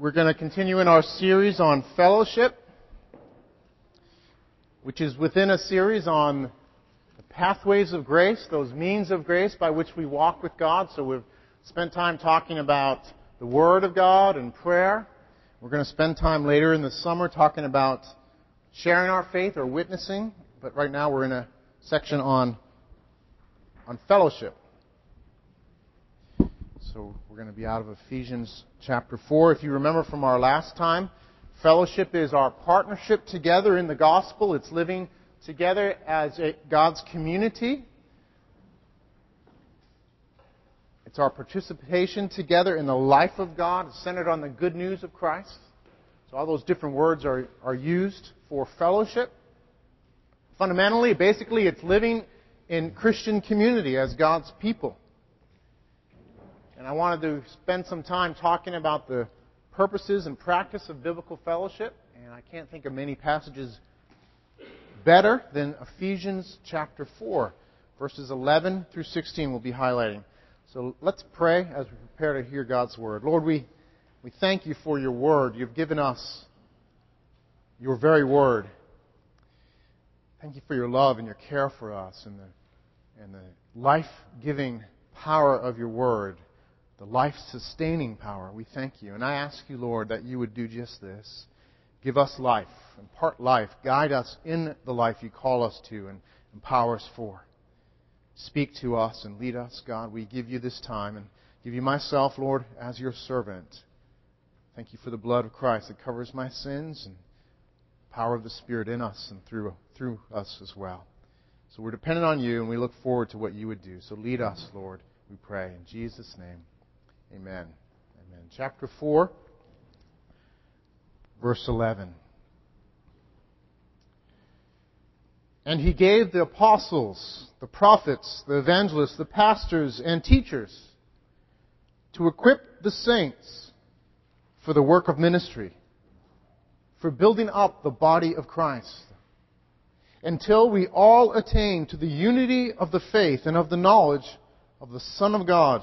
We're going to continue in our series on fellowship, which is within a series on the pathways of grace, those means of grace by which we walk with God. So we've spent time talking about the Word of God and prayer. We're going to spend time later in the summer talking about sharing our faith or witnessing. But right now we're in a section on, on fellowship. So we're going to be out of Ephesians chapter 4. If you remember from our last time, fellowship is our partnership together in the gospel. It's living together as God's community. It's our participation together in the life of God, centered on the good news of Christ. So all those different words are, are used for fellowship. Fundamentally, basically, it's living in Christian community as God's people. And I wanted to spend some time talking about the purposes and practice of biblical fellowship. And I can't think of many passages better than Ephesians chapter 4, verses 11 through 16 we'll be highlighting. So let's pray as we prepare to hear God's word. Lord, we, we thank you for your word. You've given us your very word. Thank you for your love and your care for us and the, and the life giving power of your word the life sustaining power. We thank you. And I ask you, Lord, that you would do just this. Give us life, impart life, guide us in the life you call us to and empower us for. Speak to us and lead us, God. We give you this time and give you myself, Lord, as your servant. Thank you for the blood of Christ that covers my sins and power of the Spirit in us and through, through us as well. So we're dependent on you and we look forward to what you would do. So lead us, Lord, we pray. In Jesus' name. Amen. Amen. Chapter 4, verse 11. And he gave the apostles, the prophets, the evangelists, the pastors, and teachers to equip the saints for the work of ministry, for building up the body of Christ, until we all attain to the unity of the faith and of the knowledge of the Son of God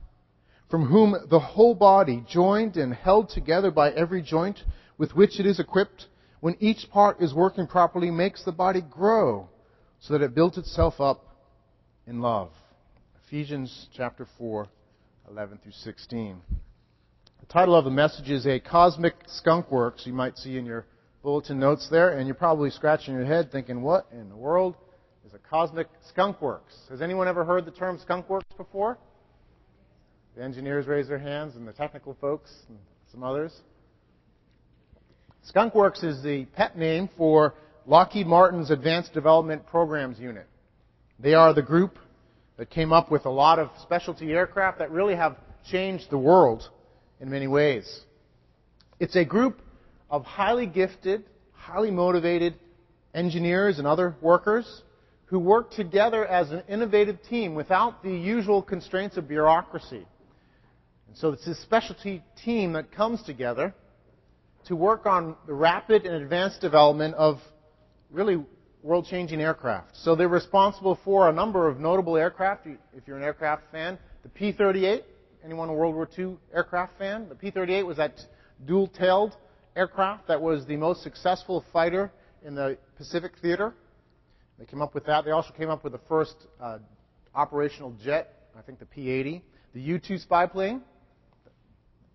from whom the whole body, joined and held together by every joint with which it is equipped, when each part is working properly, makes the body grow so that it builds itself up in love. Ephesians chapter 4, 11 through 16. The title of the message is A Cosmic Skunk Works, you might see in your bulletin notes there, and you're probably scratching your head thinking, what in the world is a cosmic skunk works? Has anyone ever heard the term skunk works before? The engineers raise their hands, and the technical folks, and some others. Skunkworks is the pet name for Lockheed Martin's Advanced Development Programs Unit. They are the group that came up with a lot of specialty aircraft that really have changed the world in many ways. It's a group of highly gifted, highly motivated engineers and other workers who work together as an innovative team without the usual constraints of bureaucracy. And so it's this specialty team that comes together to work on the rapid and advanced development of really world changing aircraft. So they're responsible for a number of notable aircraft. If you're an aircraft fan, the P 38. Anyone a World War II aircraft fan? The P 38 was that dual tailed aircraft that was the most successful fighter in the Pacific theater. They came up with that. They also came up with the first uh, operational jet, I think the P 80. The U 2 spy plane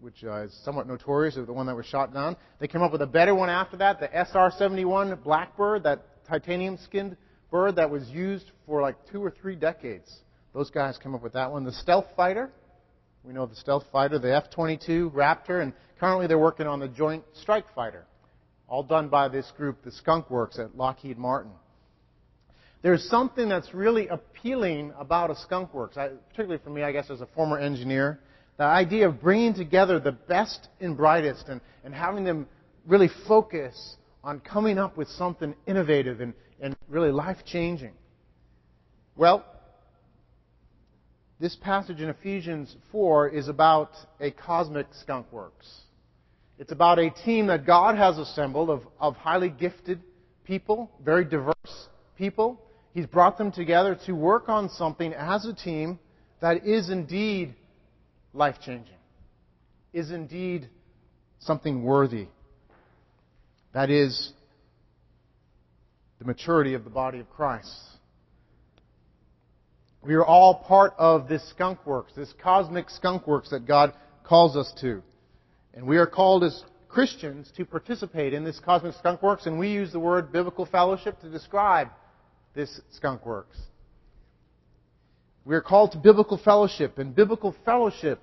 which uh, is somewhat notorious, the one that was shot down. They came up with a better one after that, the SR-71 Blackbird, that titanium-skinned bird that was used for like two or three decades. Those guys came up with that one. The stealth fighter, we know the stealth fighter, the F-22 Raptor, and currently they're working on the Joint Strike Fighter, all done by this group, the Skunk Works at Lockheed Martin. There's something that's really appealing about a Skunk Works, I, particularly for me, I guess, as a former engineer The idea of bringing together the best and brightest and, and having them really focus on coming up with something innovative and, and really life changing. Well, this passage in Ephesians 4 is about a cosmic skunk works. It's about a team that God has assembled of, of highly gifted people, very diverse people. He's brought them together to work on something as a team that is indeed life changing, is indeed something worthy. That is the maturity of the body of Christ. We are all part of this skunk works, this cosmic skunk works that God calls us to. And we are called as Christians to participate in this cosmic skunk works, and we use the word biblical fellowship to describe this skunk works. We are called to biblical fellowship, and biblical fellowship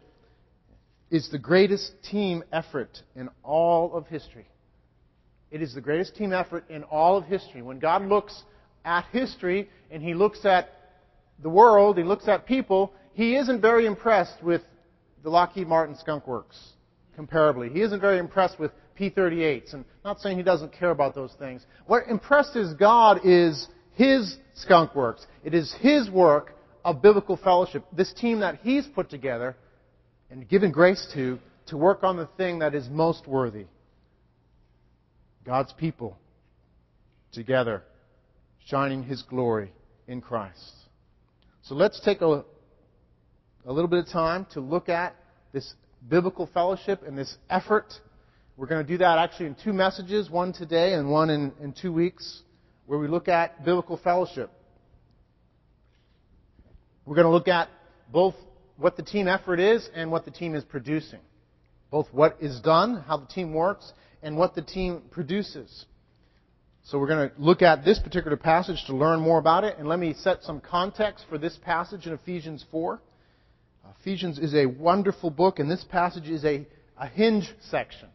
is the greatest team effort in all of history. It is the greatest team effort in all of history. When God looks at history and He looks at the world, He looks at people, He isn't very impressed with the Lockheed Martin Skunk Works, comparably. He isn't very impressed with P-38s. And I'm not saying He doesn't care about those things. What impresses God is His Skunk Works. It is His work of biblical fellowship. This team that He's put together and given grace to, to work on the thing that is most worthy. God's people together, shining His glory in Christ. So let's take a, a little bit of time to look at this biblical fellowship and this effort. We're going to do that actually in two messages, one today and one in, in two weeks, where we look at biblical fellowship. We're going to look at both what the team effort is and what the team is producing. Both what is done, how the team works, and what the team produces. So we're going to look at this particular passage to learn more about it, and let me set some context for this passage in Ephesians 4. Ephesians is a wonderful book, and this passage is a, a hinge section.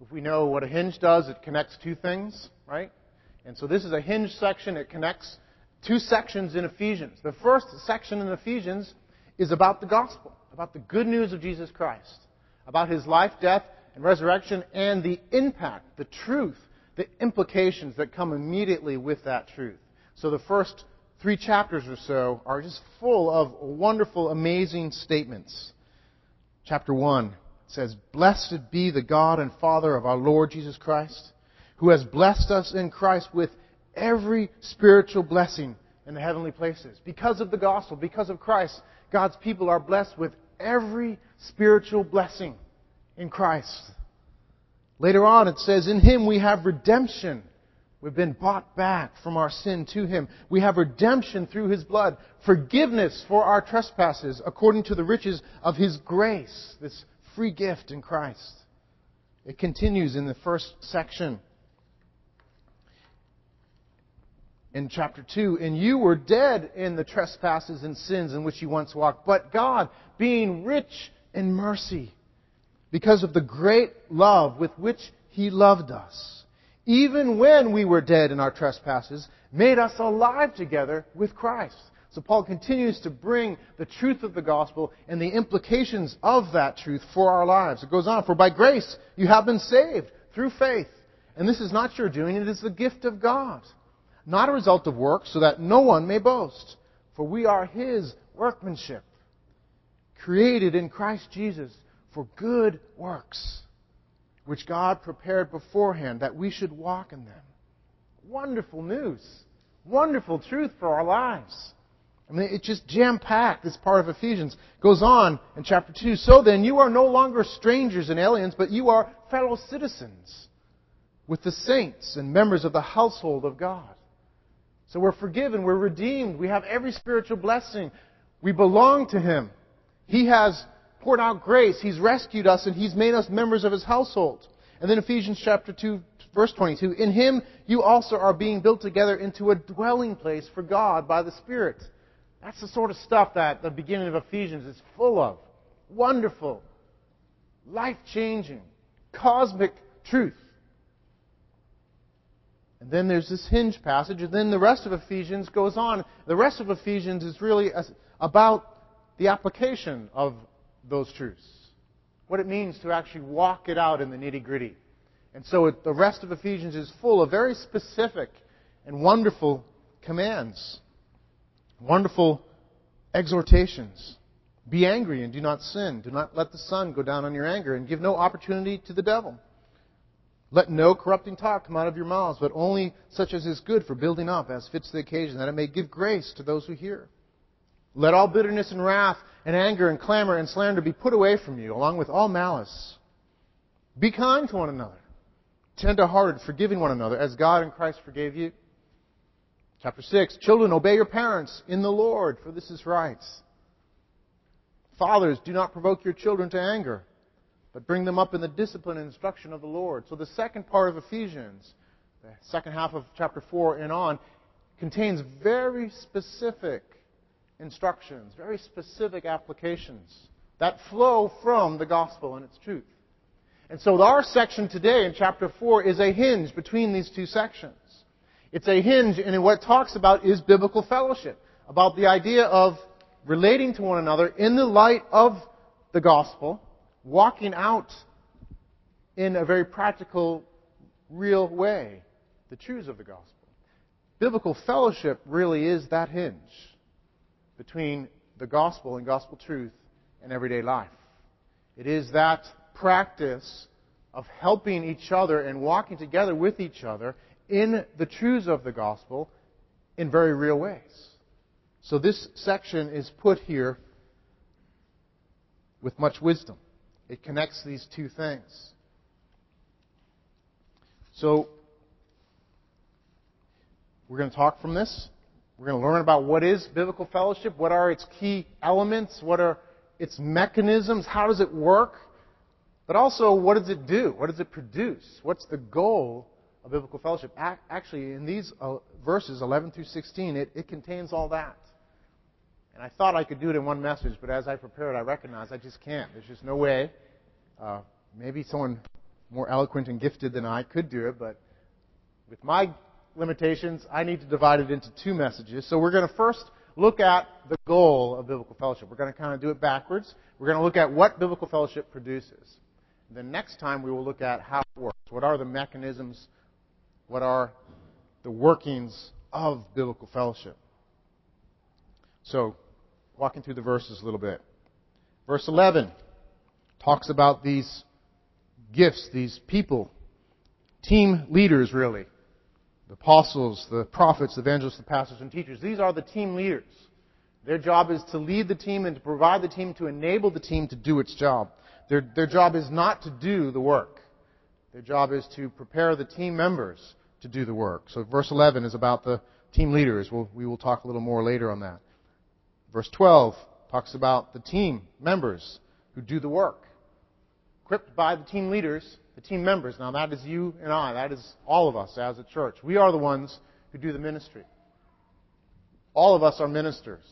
If we know what a hinge does, it connects two things, right? And so this is a hinge section. It connects two sections in Ephesians. The first section in Ephesians is about the gospel, about the good news of Jesus Christ, about his life, death, and resurrection and the impact, the truth, the implications that come immediately with that truth. So the first three chapters or so are just full of wonderful, amazing statements. Chapter 1 says, Blessed be the God and Father of our Lord Jesus Christ, who has blessed us in Christ with every spiritual blessing in the heavenly places. Because of the gospel, because of Christ, God's people are blessed with every spiritual blessing in Christ. Later on, it says, In Him we have redemption. We've been bought back from our sin to Him. We have redemption through His blood, forgiveness for our trespasses according to the riches of His grace, this free gift in Christ. It continues in the first section. In chapter 2, and you were dead in the trespasses and sins in which you once walked, but God, being rich in mercy, because of the great love with which He loved us, even when we were dead in our trespasses, made us alive together with Christ. So Paul continues to bring the truth of the gospel and the implications of that truth for our lives. It goes on, for by grace you have been saved through faith. And this is not your doing, it is the gift of God. Not a result of works, so that no one may boast. For we are His workmanship, created in Christ Jesus for good works, which God prepared beforehand that we should walk in them. Wonderful news. Wonderful truth for our lives. I mean, it's just jam packed, this part of Ephesians. Goes on in chapter 2. So then, you are no longer strangers and aliens, but you are fellow citizens with the saints and members of the household of God. So we're forgiven, we're redeemed, we have every spiritual blessing. We belong to Him. He has poured out grace. He's rescued us and He's made us members of His household. And then Ephesians chapter 2, verse 22. In Him you also are being built together into a dwelling place for God by the Spirit. That's the sort of stuff that the beginning of Ephesians is full of. Wonderful, life changing, cosmic truth. And then there's this hinge passage, and then the rest of Ephesians goes on. The rest of Ephesians is really about the application of those truths. What it means to actually walk it out in the nitty gritty. And so it, the rest of Ephesians is full of very specific and wonderful commands, wonderful exhortations. Be angry and do not sin. Do not let the sun go down on your anger and give no opportunity to the devil. Let no corrupting talk come out of your mouths, but only such as is good for building up, as fits the occasion, that it may give grace to those who hear. Let all bitterness and wrath and anger and clamor and slander be put away from you, along with all malice. Be kind to one another, tender-hearted, forgiving one another, as God in Christ forgave you. Chapter 6, Children, obey your parents in the Lord, for this is right. Fathers, do not provoke your children to anger but bring them up in the discipline and instruction of the Lord. So the second part of Ephesians, the second half of chapter 4 and on, contains very specific instructions, very specific applications that flow from the gospel and its truth. And so our section today in chapter 4 is a hinge between these two sections. It's a hinge and what it talks about is biblical fellowship, about the idea of relating to one another in the light of the gospel walking out in a very practical, real way the truths of the gospel. Biblical fellowship really is that hinge between the gospel and gospel truth and everyday life. It is that practice of helping each other and walking together with each other in the truths of the gospel in very real ways. So this section is put here with much wisdom. It connects these two things. So, we're going to talk from this. We're going to learn about what is biblical fellowship, what are its key elements, what are its mechanisms, how does it work, but also what does it do? What does it produce? What's the goal of biblical fellowship? Actually, in these uh, verses, 11 through 16, it, it contains all that. And I thought I could do it in one message, but as I prepared, I recognized I just can't. There's just no way. Uh, maybe someone more eloquent and gifted than I could do it, but with my limitations, I need to divide it into two messages. So we're going to first look at the goal of biblical fellowship. We're going to kind of do it backwards. We're going to look at what biblical fellowship produces. The next time we will look at how it works. What are the mechanisms? What are the workings of biblical fellowship? So, walking through the verses a little bit. Verse 11 talks about these gifts, these people, team leaders really. The apostles, the prophets, the evangelists, the pastors, and teachers. These are the team leaders. Their job is to lead the team and to provide the team, to enable the team to do its job. Their, their job is not to do the work. Their job is to prepare the team members to do the work. So verse 11 is about the team leaders. We'll, we will talk a little more later on that. Verse 12 talks about the team members who do the work. Equipped by the team leaders, the team members. Now that is you and I. That is all of us as a church. We are the ones who do the ministry. All of us are ministers.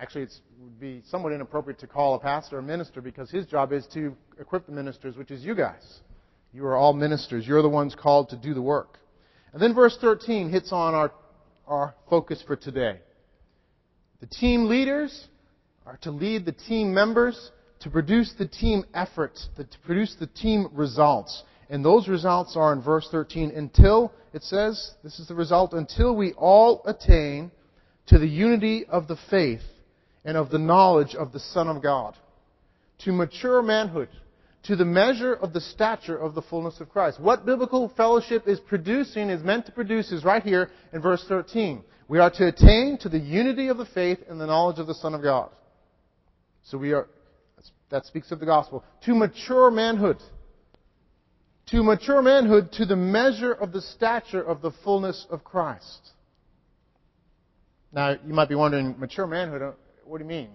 Actually, it would be somewhat inappropriate to call a pastor a minister because his job is to equip the ministers, which is you guys. You are all ministers. You're the ones called to do the work. And then verse 13 hits on our, our focus for today. The team leaders are to lead the team members to produce the team effort, to produce the team results. And those results are in verse 13 until, it says, this is the result, until we all attain to the unity of the faith and of the knowledge of the Son of God, to mature manhood, to the measure of the stature of the fullness of Christ. What biblical fellowship is producing, is meant to produce, is right here in verse 13. We are to attain to the unity of the faith and the knowledge of the Son of God. So we are, that speaks of the gospel. To mature manhood. To mature manhood to the measure of the stature of the fullness of Christ. Now, you might be wondering, mature manhood, uh, what do you mean?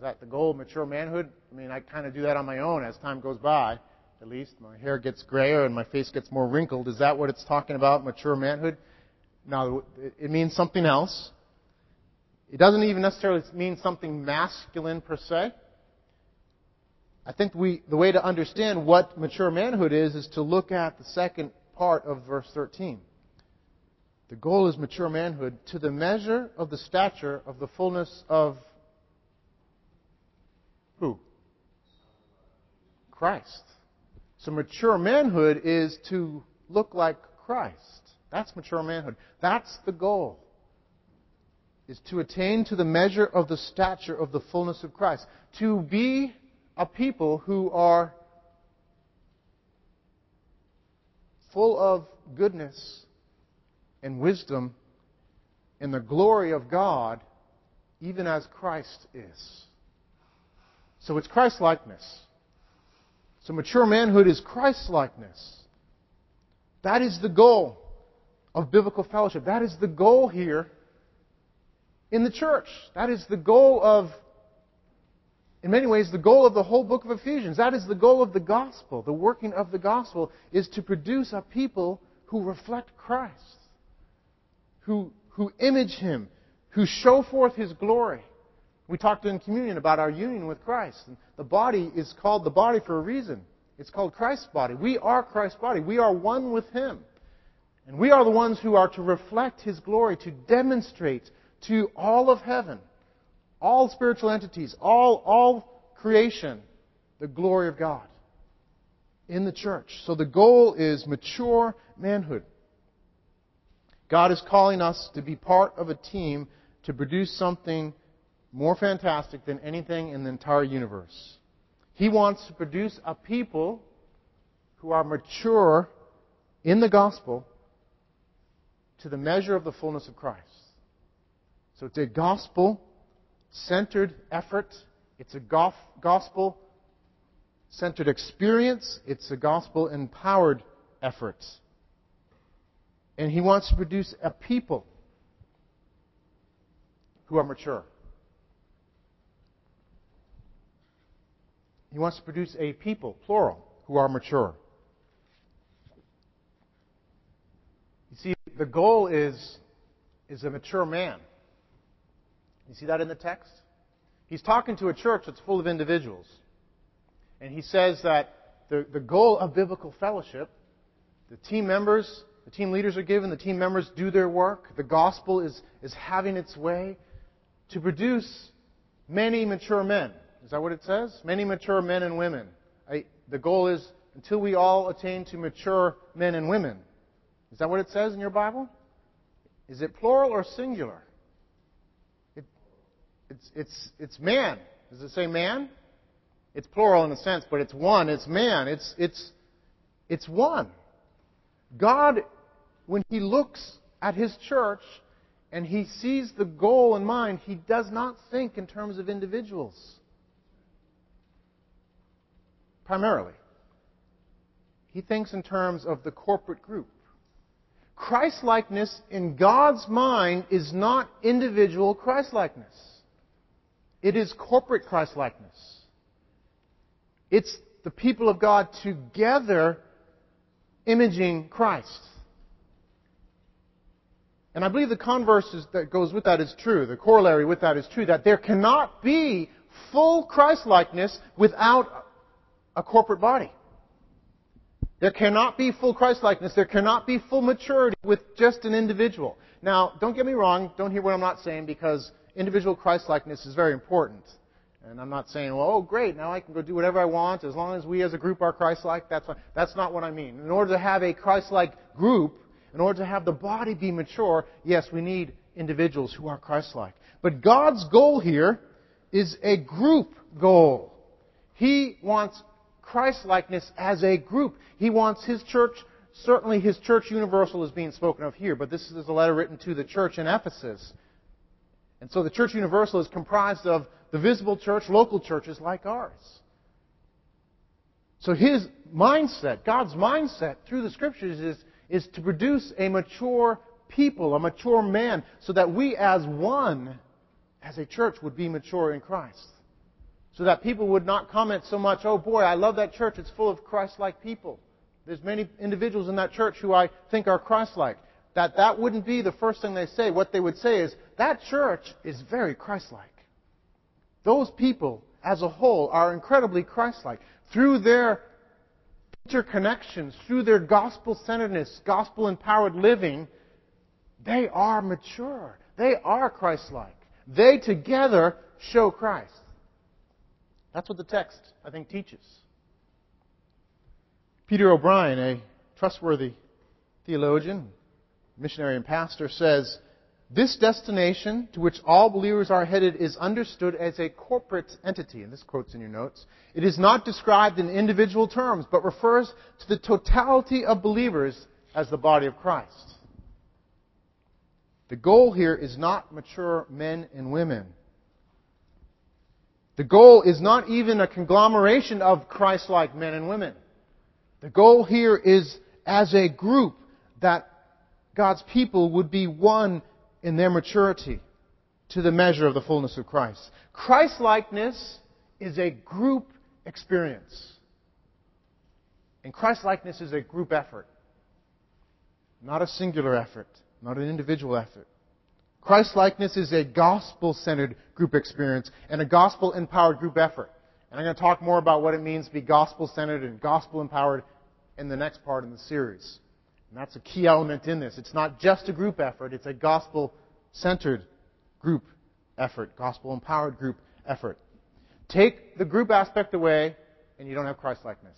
Is that the goal of mature manhood? I mean, I kind of do that on my own as time goes by. At least my hair gets grayer and my face gets more wrinkled. Is that what it's talking about, mature manhood? Now, it means something else. It doesn't even necessarily mean something masculine per se. I think we, the way to understand what mature manhood is, is to look at the second part of verse 13. The goal is mature manhood to the measure of the stature of the fullness of Who? Christ. So mature manhood is to look like Christ. That's mature manhood. That's the goal. Is to attain to the measure of the stature of the fullness of Christ. To be a people who are full of goodness and wisdom and the glory of God, even as Christ is. So it's Christ likeness. So mature manhood is Christ likeness. That is the goal of biblical fellowship. That is the goal here in the church. That is the goal of, in many ways, the goal of the whole book of Ephesians. That is the goal of the gospel. The working of the gospel is to produce a people who reflect Christ, who, who image Him, who show forth His glory. We talked in communion about our union with Christ. And the body is called the body for a reason. It's called Christ's body. We are Christ's body. We are one with Him. And we are the ones who are to reflect His glory, to demonstrate to all of heaven, all spiritual entities, all, all creation, the glory of God in the church. So the goal is mature manhood. God is calling us to be part of a team to produce something more fantastic than anything in the entire universe. He wants to produce a people who are mature in the gospel to the measure of the fullness of Christ. So it's a gospel centered effort. It's a gospel centered experience. It's a gospel empowered effort. And he wants to produce a people who are mature. He wants to produce a people, plural, who are mature. You see, the goal is, is a mature man. You see that in the text? He's talking to a church that's full of individuals. And he says that the, the goal of biblical fellowship, the team members, the team leaders are given, the team members do their work, the gospel is, is having its way to produce many mature men. Is that what it says? Many mature men and women. I, the goal is until we all attain to mature men and women. Is that what it says in your Bible? Is it plural or singular? It, it's, it's, it's man. Does it say man? It's plural in a sense, but it's one. It's man. It's, it's, it's one. God, when He looks at His church and He sees the goal in mind, He does not think in terms of individuals primarily. He thinks in terms of the corporate group. Christlikeness in God's mind is not individual Christlikeness. It is corporate Christlikeness. It's the people of God together imaging Christ. And I believe the converse is, that goes with that is true. The corollary with that is true that there cannot be full Christlikeness without a corporate body. There cannot be full Christlikeness. There cannot be full maturity with just an individual. Now, don't get me wrong. Don't hear what I'm not saying because individual Christlikeness is very important. And I'm not saying, well, oh, great, now I can go do whatever I want as long as we as a group are Christ-like. That's, that's not what I mean. In order to have a Christ-like group, in order to have the body be mature, yes, we need individuals who are Christ-like. But God's goal here is a group goal. He wants Christ-likeness as a group. He wants His church, certainly His church universal is being spoken of here, but this is a letter written to the church in Ephesus. And so the church universal is comprised of the visible church, local churches like ours. So his mindset, God's mindset through the scriptures is, is to produce a mature people, a mature man, so that we as one, as a church, would be mature in Christ so that people would not comment so much, oh boy, I love that church. It's full of Christ-like people. There's many individuals in that church who I think are Christ-like. That that wouldn't be the first thing they say. What they would say is, that church is very Christ-like. Those people, as a whole, are incredibly Christ-like. Through their interconnections, through their gospel-centeredness, gospel-empowered living, they are mature. They are Christ-like. They together show Christ. That's what the text, I think, teaches. Peter O'Brien, a trustworthy theologian, missionary, and pastor, says this destination to which all believers are headed is understood as a corporate entity, and this quote's in your notes. It is not described in individual terms, but refers to the totality of believers as the body of Christ. The goal here is not mature men and women. The goal is not even a conglomeration of Christ-like men and women. The goal here is as a group that God's people would be one in their maturity to the measure of the fullness of Christ. Christlikeness is a group experience. And Christlikeness is a group effort, not a singular effort, not an individual effort. Christlikeness is a gospel-centered group experience and a gospel-empowered group effort. And I'm going to talk more about what it means to be gospel-centered and gospel-empowered in the next part in the series. And that's a key element in this. It's not just a group effort, it's a gospel centered group effort, gospel empowered group effort. Take the group aspect away, and you don't have Christ likeness.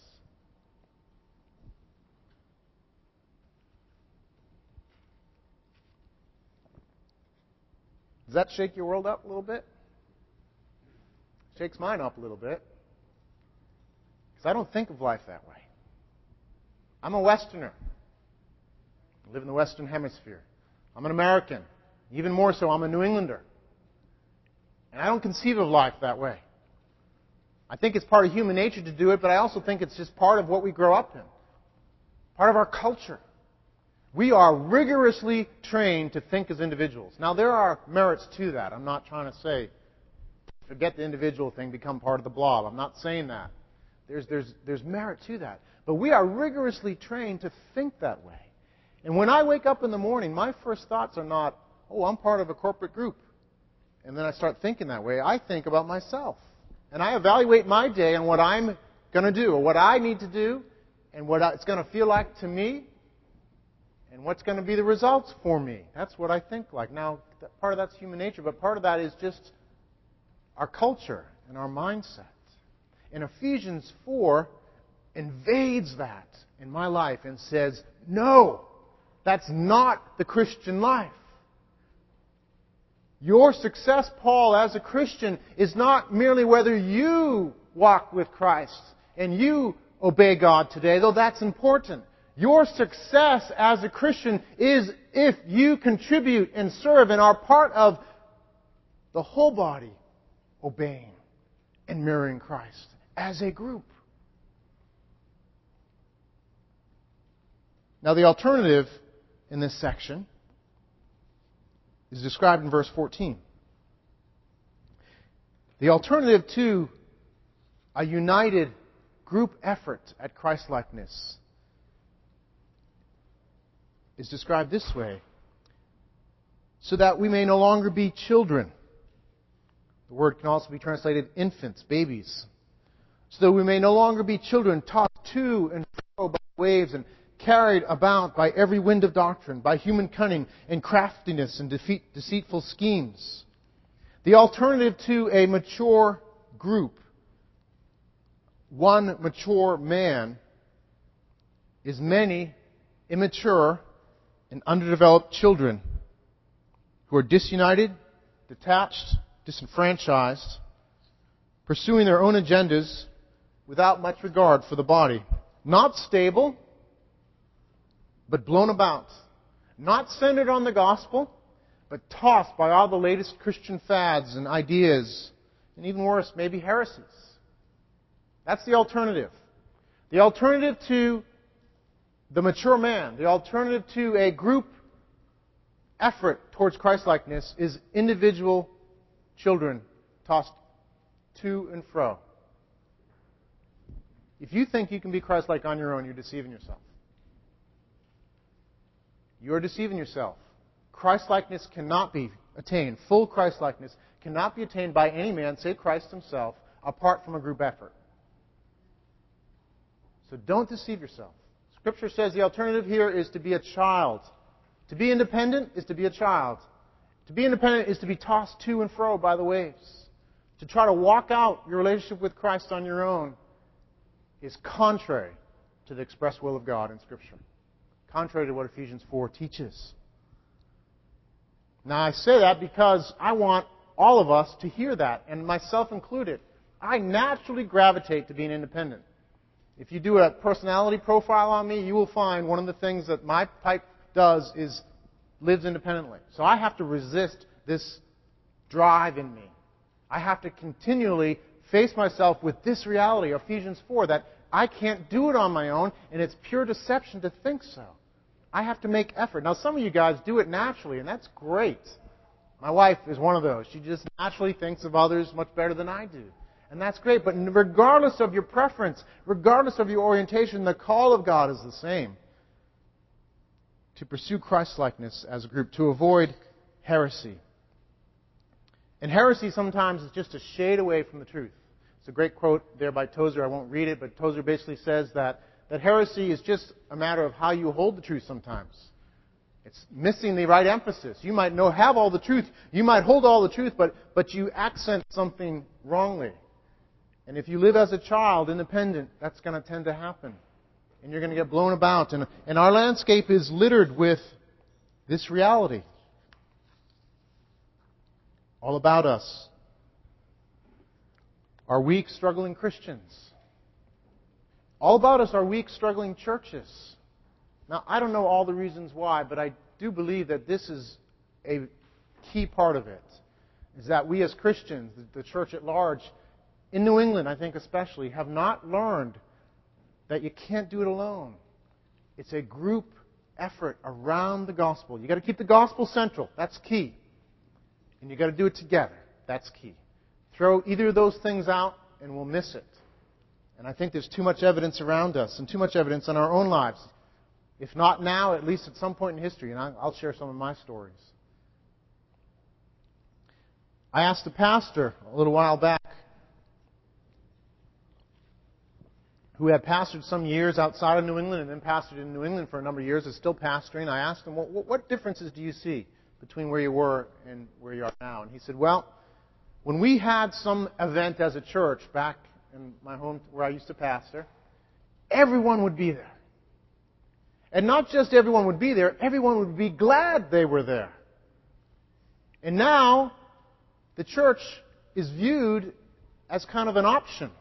Does that shake your world up a little bit? Shakes mine up a little bit. Because I don't think of life that way. I'm a Westerner. I live in the Western Hemisphere. I'm an American. Even more so, I'm a New Englander. And I don't conceive of life that way. I think it's part of human nature to do it, but I also think it's just part of what we grow up in. Part of our culture. We are rigorously trained to think as individuals. Now, there are merits to that. I'm not trying to say, forget the individual thing, become part of the blob. I'm not saying that. There's, there's, there's merit to that. But we are rigorously trained to think that way. And when I wake up in the morning, my first thoughts are not, oh, I'm part of a corporate group. And then I start thinking that way. I think about myself. And I evaluate my day and what I'm going to do, or what I need to do, and what it's going to feel like to me, and what's going to be the results for me. That's what I think like. Now, part of that's human nature, but part of that is just our culture and our mindset. And Ephesians 4 invades that in my life and says, no, that's not the Christian life. Your success, Paul, as a Christian, is not merely whether you walk with Christ and you obey God today, though that's important. Your success as a Christian is if you contribute and serve and are part of the whole body obeying and mirroring Christ as a group. Now, the alternative in this section is described in verse 14. The alternative to a united group effort at Christlikeness is described this way so that we may no longer be children. The word can also be translated infants, babies. So that we may no longer be children tossed to and fro by waves and carried about by every wind of doctrine, by human cunning and craftiness and defeat, deceitful schemes. The alternative to a mature group, one mature man, is many immature and underdeveloped children who are disunited, detached, disenfranchised, pursuing their own agendas without much regard for the body. Not stable, but blown about. Not centered on the gospel, but tossed by all the latest Christian fads and ideas, and even worse, maybe heresies. That's the alternative. The alternative to the mature man, the alternative to a group effort towards Christlikeness is individual children tossed to and fro. If you think you can be Christ-like on your own, you're deceiving yourself. You're deceiving yourself. Christlikeness cannot be attained. Full Christlikeness cannot be attained by any man save Christ himself apart from a group effort. So don't deceive yourself. Scripture says the alternative here is to be a child. To be independent is to be a child. To be independent is to be tossed to and fro by the waves. to try to walk out your relationship with Christ on your own is contrary to the express will of God in Scripture. Contrary to what Ephesians 4 teaches. Now, I say that because I want all of us to hear that, and myself included. I naturally gravitate to being independent. If you do a personality profile on me, you will find one of the things that my type does is lives independently. So I have to resist this drive in me. I have to continually face myself with this reality, Ephesians 4, that I can't do it on my own, and it's pure deception to think so. I have to make effort. Now, some of you guys do it naturally, and that's great. My wife is one of those. She just naturally thinks of others much better than I do. And that's great. But regardless of your preference, regardless of your orientation, the call of God is the same. To pursue Christlikeness as a group, to avoid heresy. And heresy sometimes is just a shade away from the truth. It's a great quote there by Tozer. I won't read it, but Tozer basically says that, that heresy is just a matter of how you hold the truth sometimes. It's missing the right emphasis. You might know, have all the truth. You might hold all the truth, but, but you accent something wrongly. And if you live as a child, independent, that's going to tend to happen. And you're going to get blown about. And, and our landscape is littered with this reality. All about us are weak, struggling Christians. All about us are weak, struggling churches. Now, I don't know all the reasons why, but I do believe that this is a key part of it. Is that we as Christians, the church at large, in New England, I think especially, have not learned that you can't do it alone. It's a group effort around the gospel. You've got to keep the gospel central. That's key. And you've got to do it together. That's key. Throw either of those things out and we'll miss it. And I think there's too much evidence around us and too much evidence in our own lives if not now, at least at some point in history. And I'll share some of my stories. I asked a pastor a little while back who had pastored some years outside of New England and then pastored in New England for a number of years, is still pastoring. I asked him, what, what differences do you see between where you were and where you are now? And he said, well, when we had some event as a church back in my home where I used to pastor, everyone would be there. And not just everyone would be there, everyone would be glad they were there. And now, the church is viewed as kind of an option.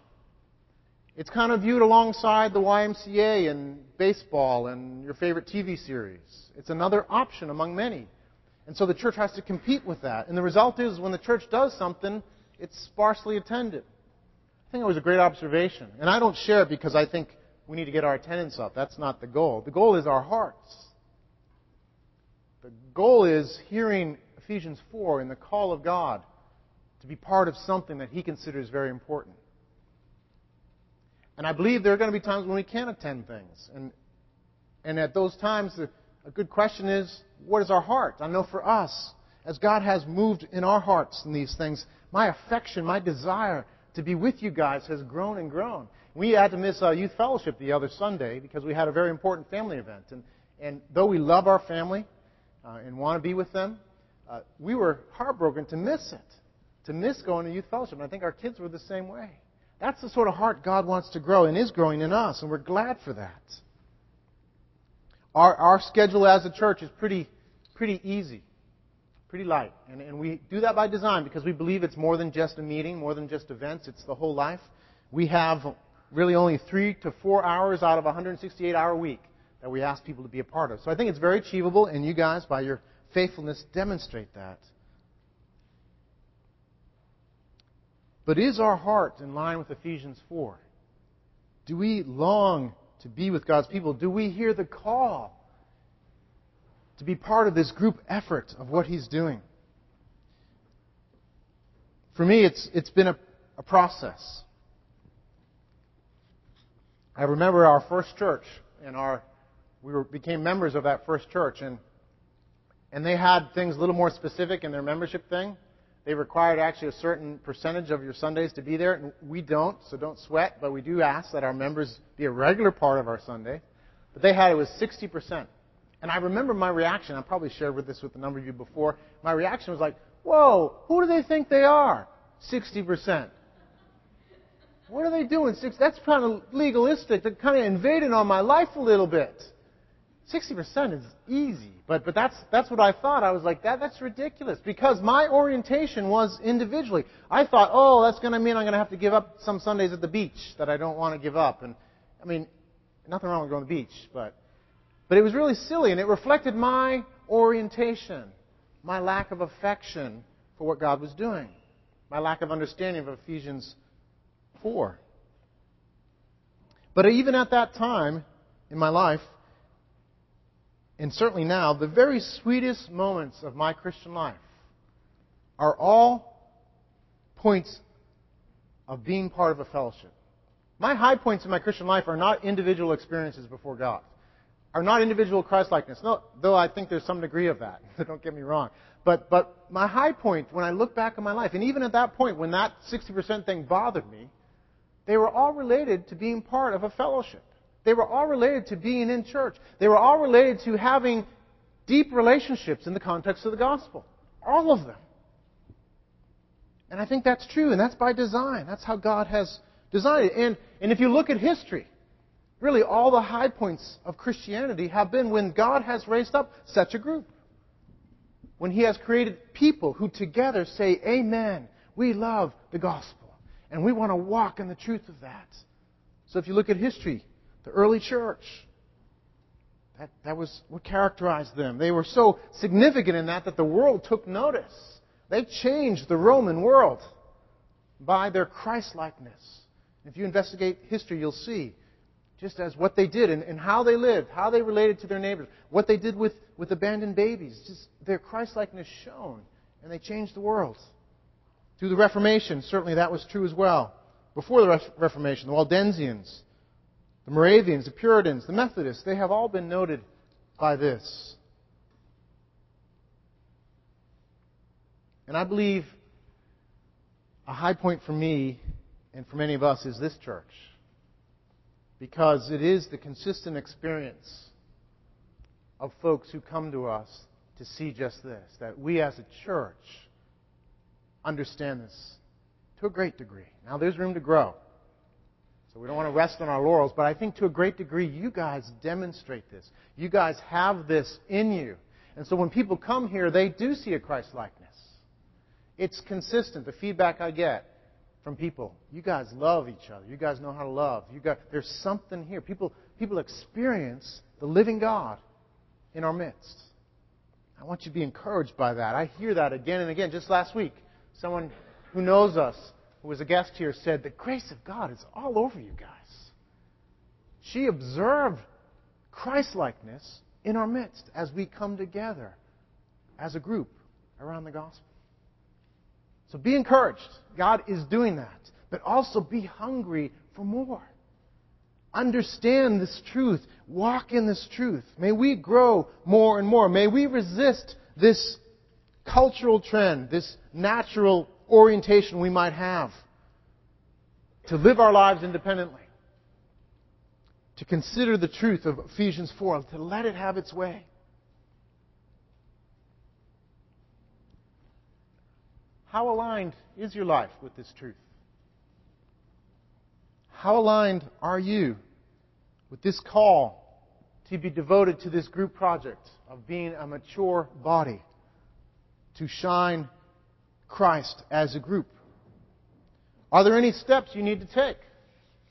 It's kind of viewed alongside the YMCA and baseball and your favorite TV series. It's another option among many. And so the church has to compete with that. And the result is when the church does something, it's sparsely attended. I think it was a great observation. And I don't share it because I think we need to get our attendance up. That's not the goal. The goal is our hearts. The goal is hearing Ephesians 4 in the call of God to be part of something that He considers very important. And I believe there are going to be times when we can't attend things. And, and at those times, a good question is, what is our heart? I know for us, as God has moved in our hearts in these things, my affection, my desire to be with you guys has grown and grown. We had to miss our youth fellowship the other Sunday because we had a very important family event. And, and though we love our family uh, and want to be with them, uh, we were heartbroken to miss it, to miss going to youth fellowship. And I think our kids were the same way. That's the sort of heart God wants to grow and is growing in us, and we're glad for that. Our, our schedule as a church is pretty, pretty easy, pretty light. And, and we do that by design because we believe it's more than just a meeting, more than just events, it's the whole life. We have really only three to four hours out of a 168 hour week that we ask people to be a part of. So I think it's very achievable, and you guys, by your faithfulness, demonstrate that. But is our heart in line with Ephesians 4? Do we long to be with God's people? Do we hear the call to be part of this group effort of what He's doing? For me, it's, it's been a, a process. I remember our first church and our we were, became members of that first church and and they had things a little more specific in their membership thing. They required actually a certain percentage of your Sundays to be there. And we don't, so don't sweat, but we do ask that our members be a regular part of our Sunday. But they had it was 60%. And I remember my reaction. I probably shared with this with a number of you before. My reaction was like, "Whoa, who do they think they are? 60%. What are they doing? Six, that's kind of legalistic. That kind of invaded on my life a little bit. 60% is easy, but, but that's, that's what I thought. I was like, that, that's ridiculous because my orientation was individually. I thought, oh, that's going to mean I'm going to have to give up some Sundays at the beach that I don't want to give up. And, I mean, nothing wrong with going to the beach, but, but it was really silly and it reflected my orientation, my lack of affection for what God was doing, my lack of understanding of Ephesians 4. But even at that time in my life, and certainly now, the very sweetest moments of my Christian life are all points of being part of a fellowship. My high points in my Christian life are not individual experiences before God, are not individual Christlikeness. No, though I think there's some degree of that. Don't get me wrong. But but my high point when I look back on my life, and even at that point when that 60% thing bothered me, they were all related to being part of a fellowship. They were all related to being in church. They were all related to having deep relationships in the context of the gospel. All of them. And I think that's true, and that's by design. That's how God has designed it. And, and if you look at history, really all the high points of Christianity have been when God has raised up such a group. When He has created people who together say, Amen, we love the gospel, and we want to walk in the truth of that. So if you look at history, the early church. That, that was what characterized them. They were so significant in that that the world took notice. They changed the Roman world by their Christlikeness. If you investigate history, you'll see just as what they did and, and, how they lived, how they related to their neighbors, what they did with, with abandoned babies, just their Christlikeness shown, and they changed the world. Through the Reformation, certainly that was true as well. Before the Reformation, the Waldensians, the Moravians, the Puritans, the Methodists, they have all been noted by this. And I believe a high point for me and for many of us is this church. Because it is the consistent experience of folks who come to us to see just this that we as a church understand this to a great degree. Now, there's room to grow. So we don't want to rest on our laurels, but I think to a great degree you guys demonstrate this. You guys have this in you. And so when people come here, they do see a Christ likeness. It's consistent, the feedback I get from people. You guys love each other. You guys know how to love. You got there's something here. People people experience the living God in our midst. I want you to be encouraged by that. I hear that again and again. Just last week, someone who knows us who was a guest here, said, The grace of God is all over you guys. She observed Christlikeness in our midst as we come together as a group around the gospel. So be encouraged. God is doing that. But also be hungry for more. Understand this truth. Walk in this truth. May we grow more and more. May we resist this cultural trend, this natural orientation we might have to live our lives independently, to consider the truth of Ephesians 4, to let it have its way. How aligned is your life with this truth? How aligned are you with this call to be devoted to this group project of being a mature body, to shine Christ as a group? Are there any steps you need to take?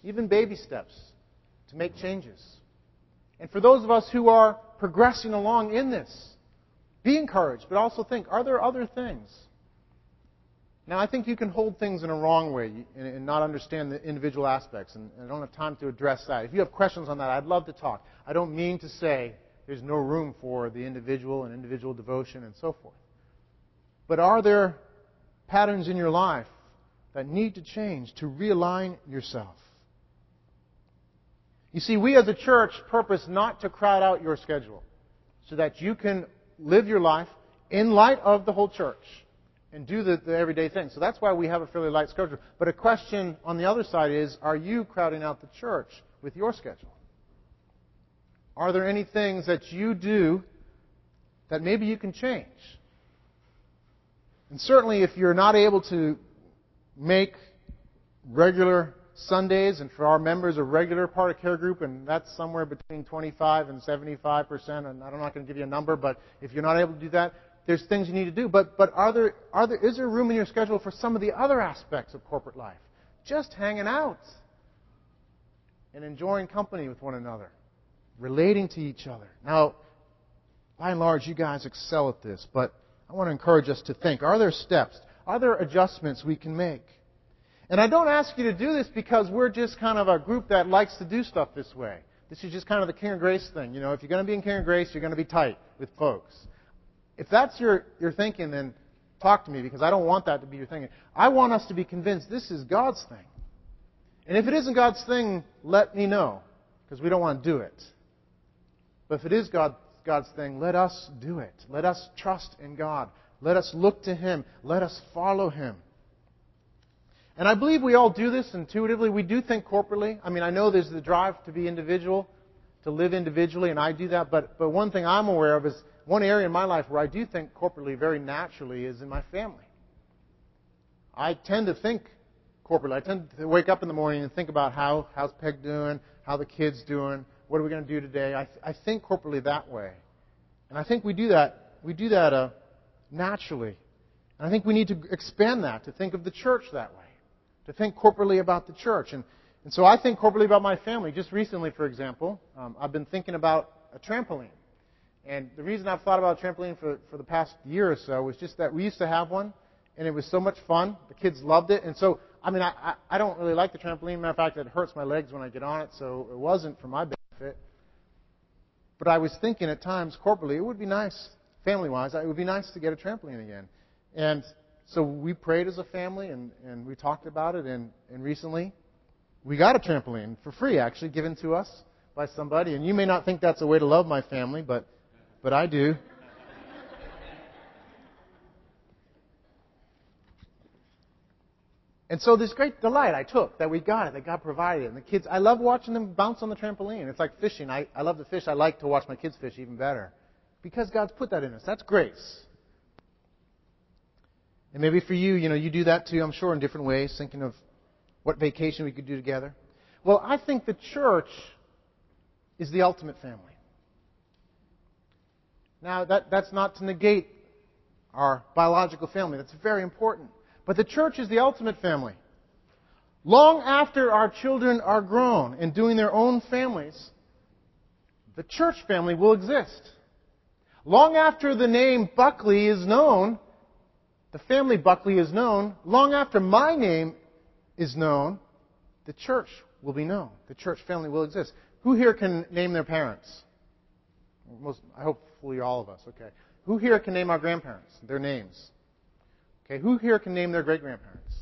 Even baby steps to make changes. And for those of us who are progressing along in this, be encouraged, but also think, are there other things? Now, I think you can hold things in a wrong way and not understand the individual aspects, and I don't have time to address that. If you have questions on that, I'd love to talk. I don't mean to say there's no room for the individual and individual devotion and so forth. But are there patterns in your life that need to change to realign yourself. You see, we as a church purpose not to crowd out your schedule so that you can live your life in light of the whole church and do the, the, everyday things. So that's why we have a fairly light schedule. But a question on the other side is, are you crowding out the church with your schedule? Are there any things that you do that maybe you can change? And certainly, if you're not able to make regular Sundays and for our members a regular part of care group, and that's somewhere between 25 and 75 percent. And I'm not going to give you a number, but if you're not able to do that, there's things you need to do. But but are there are there is there room in your schedule for some of the other aspects of corporate life? Just hanging out and enjoying company with one another, relating to each other. Now, by and large, you guys excel at this, but I want to encourage us to think: Are there steps? Are there adjustments we can make? And I don't ask you to do this because we're just kind of a group that likes to do stuff this way. This is just kind of the King of Grace thing. You know, if you're going to be in King of Grace, you're going to be tight with folks. If that's your, your thinking, then talk to me because I don't want that to be your thinking. I want us to be convinced this is God's thing. And if it isn't God's thing, let me know because we don't want to do it. But if it is God, God's thing, let us do it. Let us trust in God. Let us look to Him. Let us follow Him. And I believe we all do this intuitively. We do think corporately. I mean, I know there's the drive to be individual, to live individually, and I do that. But, but one thing I'm aware of is one area in my life where I do think corporately very naturally is in my family. I tend to think corporately. I tend to wake up in the morning and think about how how's Peg doing, how the kids doing, what are we going to do today. I, I think corporately that way, and I think we do that. We do that uh, naturally, and I think we need to expand that to think of the church that way to think corporately about the church. And, and so I think corporately about my family. Just recently, for example, um, I've been thinking about a trampoline. And the reason I've thought about a trampoline for, for the past year or so was just that we used to have one, and it was so much fun. The kids loved it. And so, I mean, I, I, I don't really like the trampoline. Matter of fact, it hurts my legs when I get on it, so it wasn't for my benefit. But I was thinking at times corporately, it would be nice, family wise, it would be nice to get a trampoline again. And so we prayed as a family and, and we talked about it. And, and recently, we got a trampoline for free, actually, given to us by somebody. And you may not think that's a way to love my family, but, but I do. And so this great delight I took that we got it, that God provided it. And the kids, I love watching them bounce on the trampoline. It's like fishing. I, I love to fish. I like to watch my kids fish even better. Because God's put that in us. That's grace. And maybe for you, you know, you do that too, I'm sure, in different ways, thinking of what vacation we could do together. Well, I think the church is the ultimate family. Now, that, that's not to negate our biological family. That's very important. But the church is the ultimate family. Long after our children are grown and doing their own families, the church family will exist. Long after the name Buckley is known, the family Buckley is known, long after my name is known, the church will be known. The church family will exist. Who here can name their parents? Most, hopefully all of us. Okay. Who here can name our grandparents? Their names. Okay. Who here can name their great grandparents?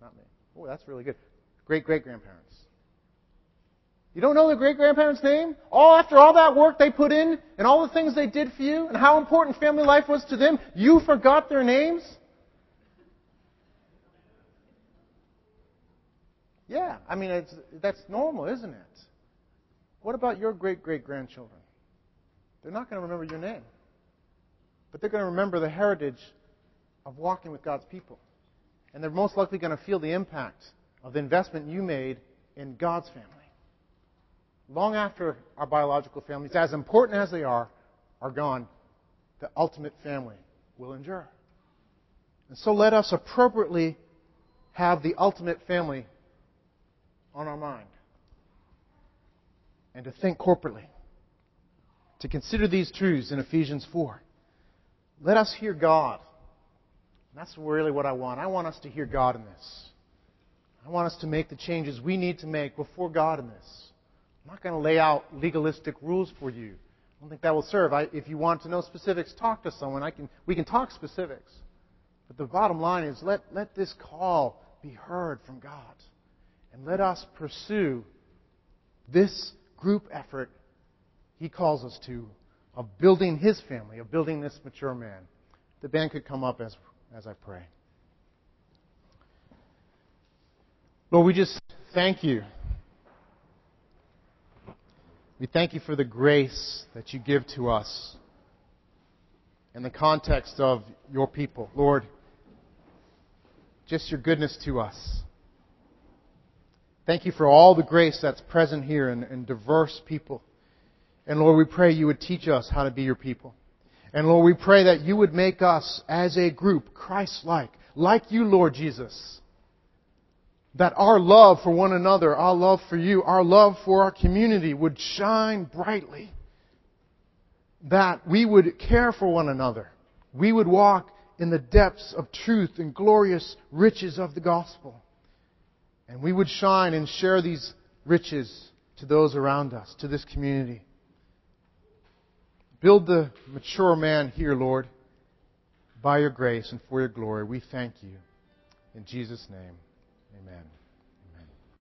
Not me. Oh, that's really good. Great great grandparents. You don't know the great grandparents' name? All after all that work they put in and all the things they did for you and how important family life was to them, you forgot their names? Yeah, I mean, that's normal, isn't it? What about your great great grandchildren? They're not going to remember your name, but they're going to remember the heritage of walking with God's people. And they're most likely going to feel the impact of the investment you made in God's family long after our biological families, as important as they are, are gone, the ultimate family will endure. And so let us appropriately have the ultimate family on our mind. And to think corporately. To consider these truths in Ephesians 4. Let us hear God. That's really what I want. I want us to hear God in this. I want us to make the changes we need to make before God in this. I'm not going to lay out legalistic rules for you. I don't think that will serve. I, if you want to know specifics, talk to someone. I can, we can talk specifics. But the bottom line is let, let this call be heard from God. And let us pursue this group effort He calls us to of building His family, of building this mature man. The band could come up as, as I pray. Lord, we just thank you we thank you for the grace that you give to us in the context of your people. Lord, just your goodness to us. Thank you for all the grace that's present here in, in diverse people. And Lord, we pray you would teach us how to be your people. And Lord, we pray that you would make us as a group Christ-like, like you, Lord Jesus. That our love for one another, our love for you, our love for our community would shine brightly. That we would care for one another. We would walk in the depths of truth and glorious riches of the gospel. And we would shine and share these riches to those around us, to this community. Build the mature man here, Lord, by your grace and for your glory. We thank you. In Jesus' name, amen.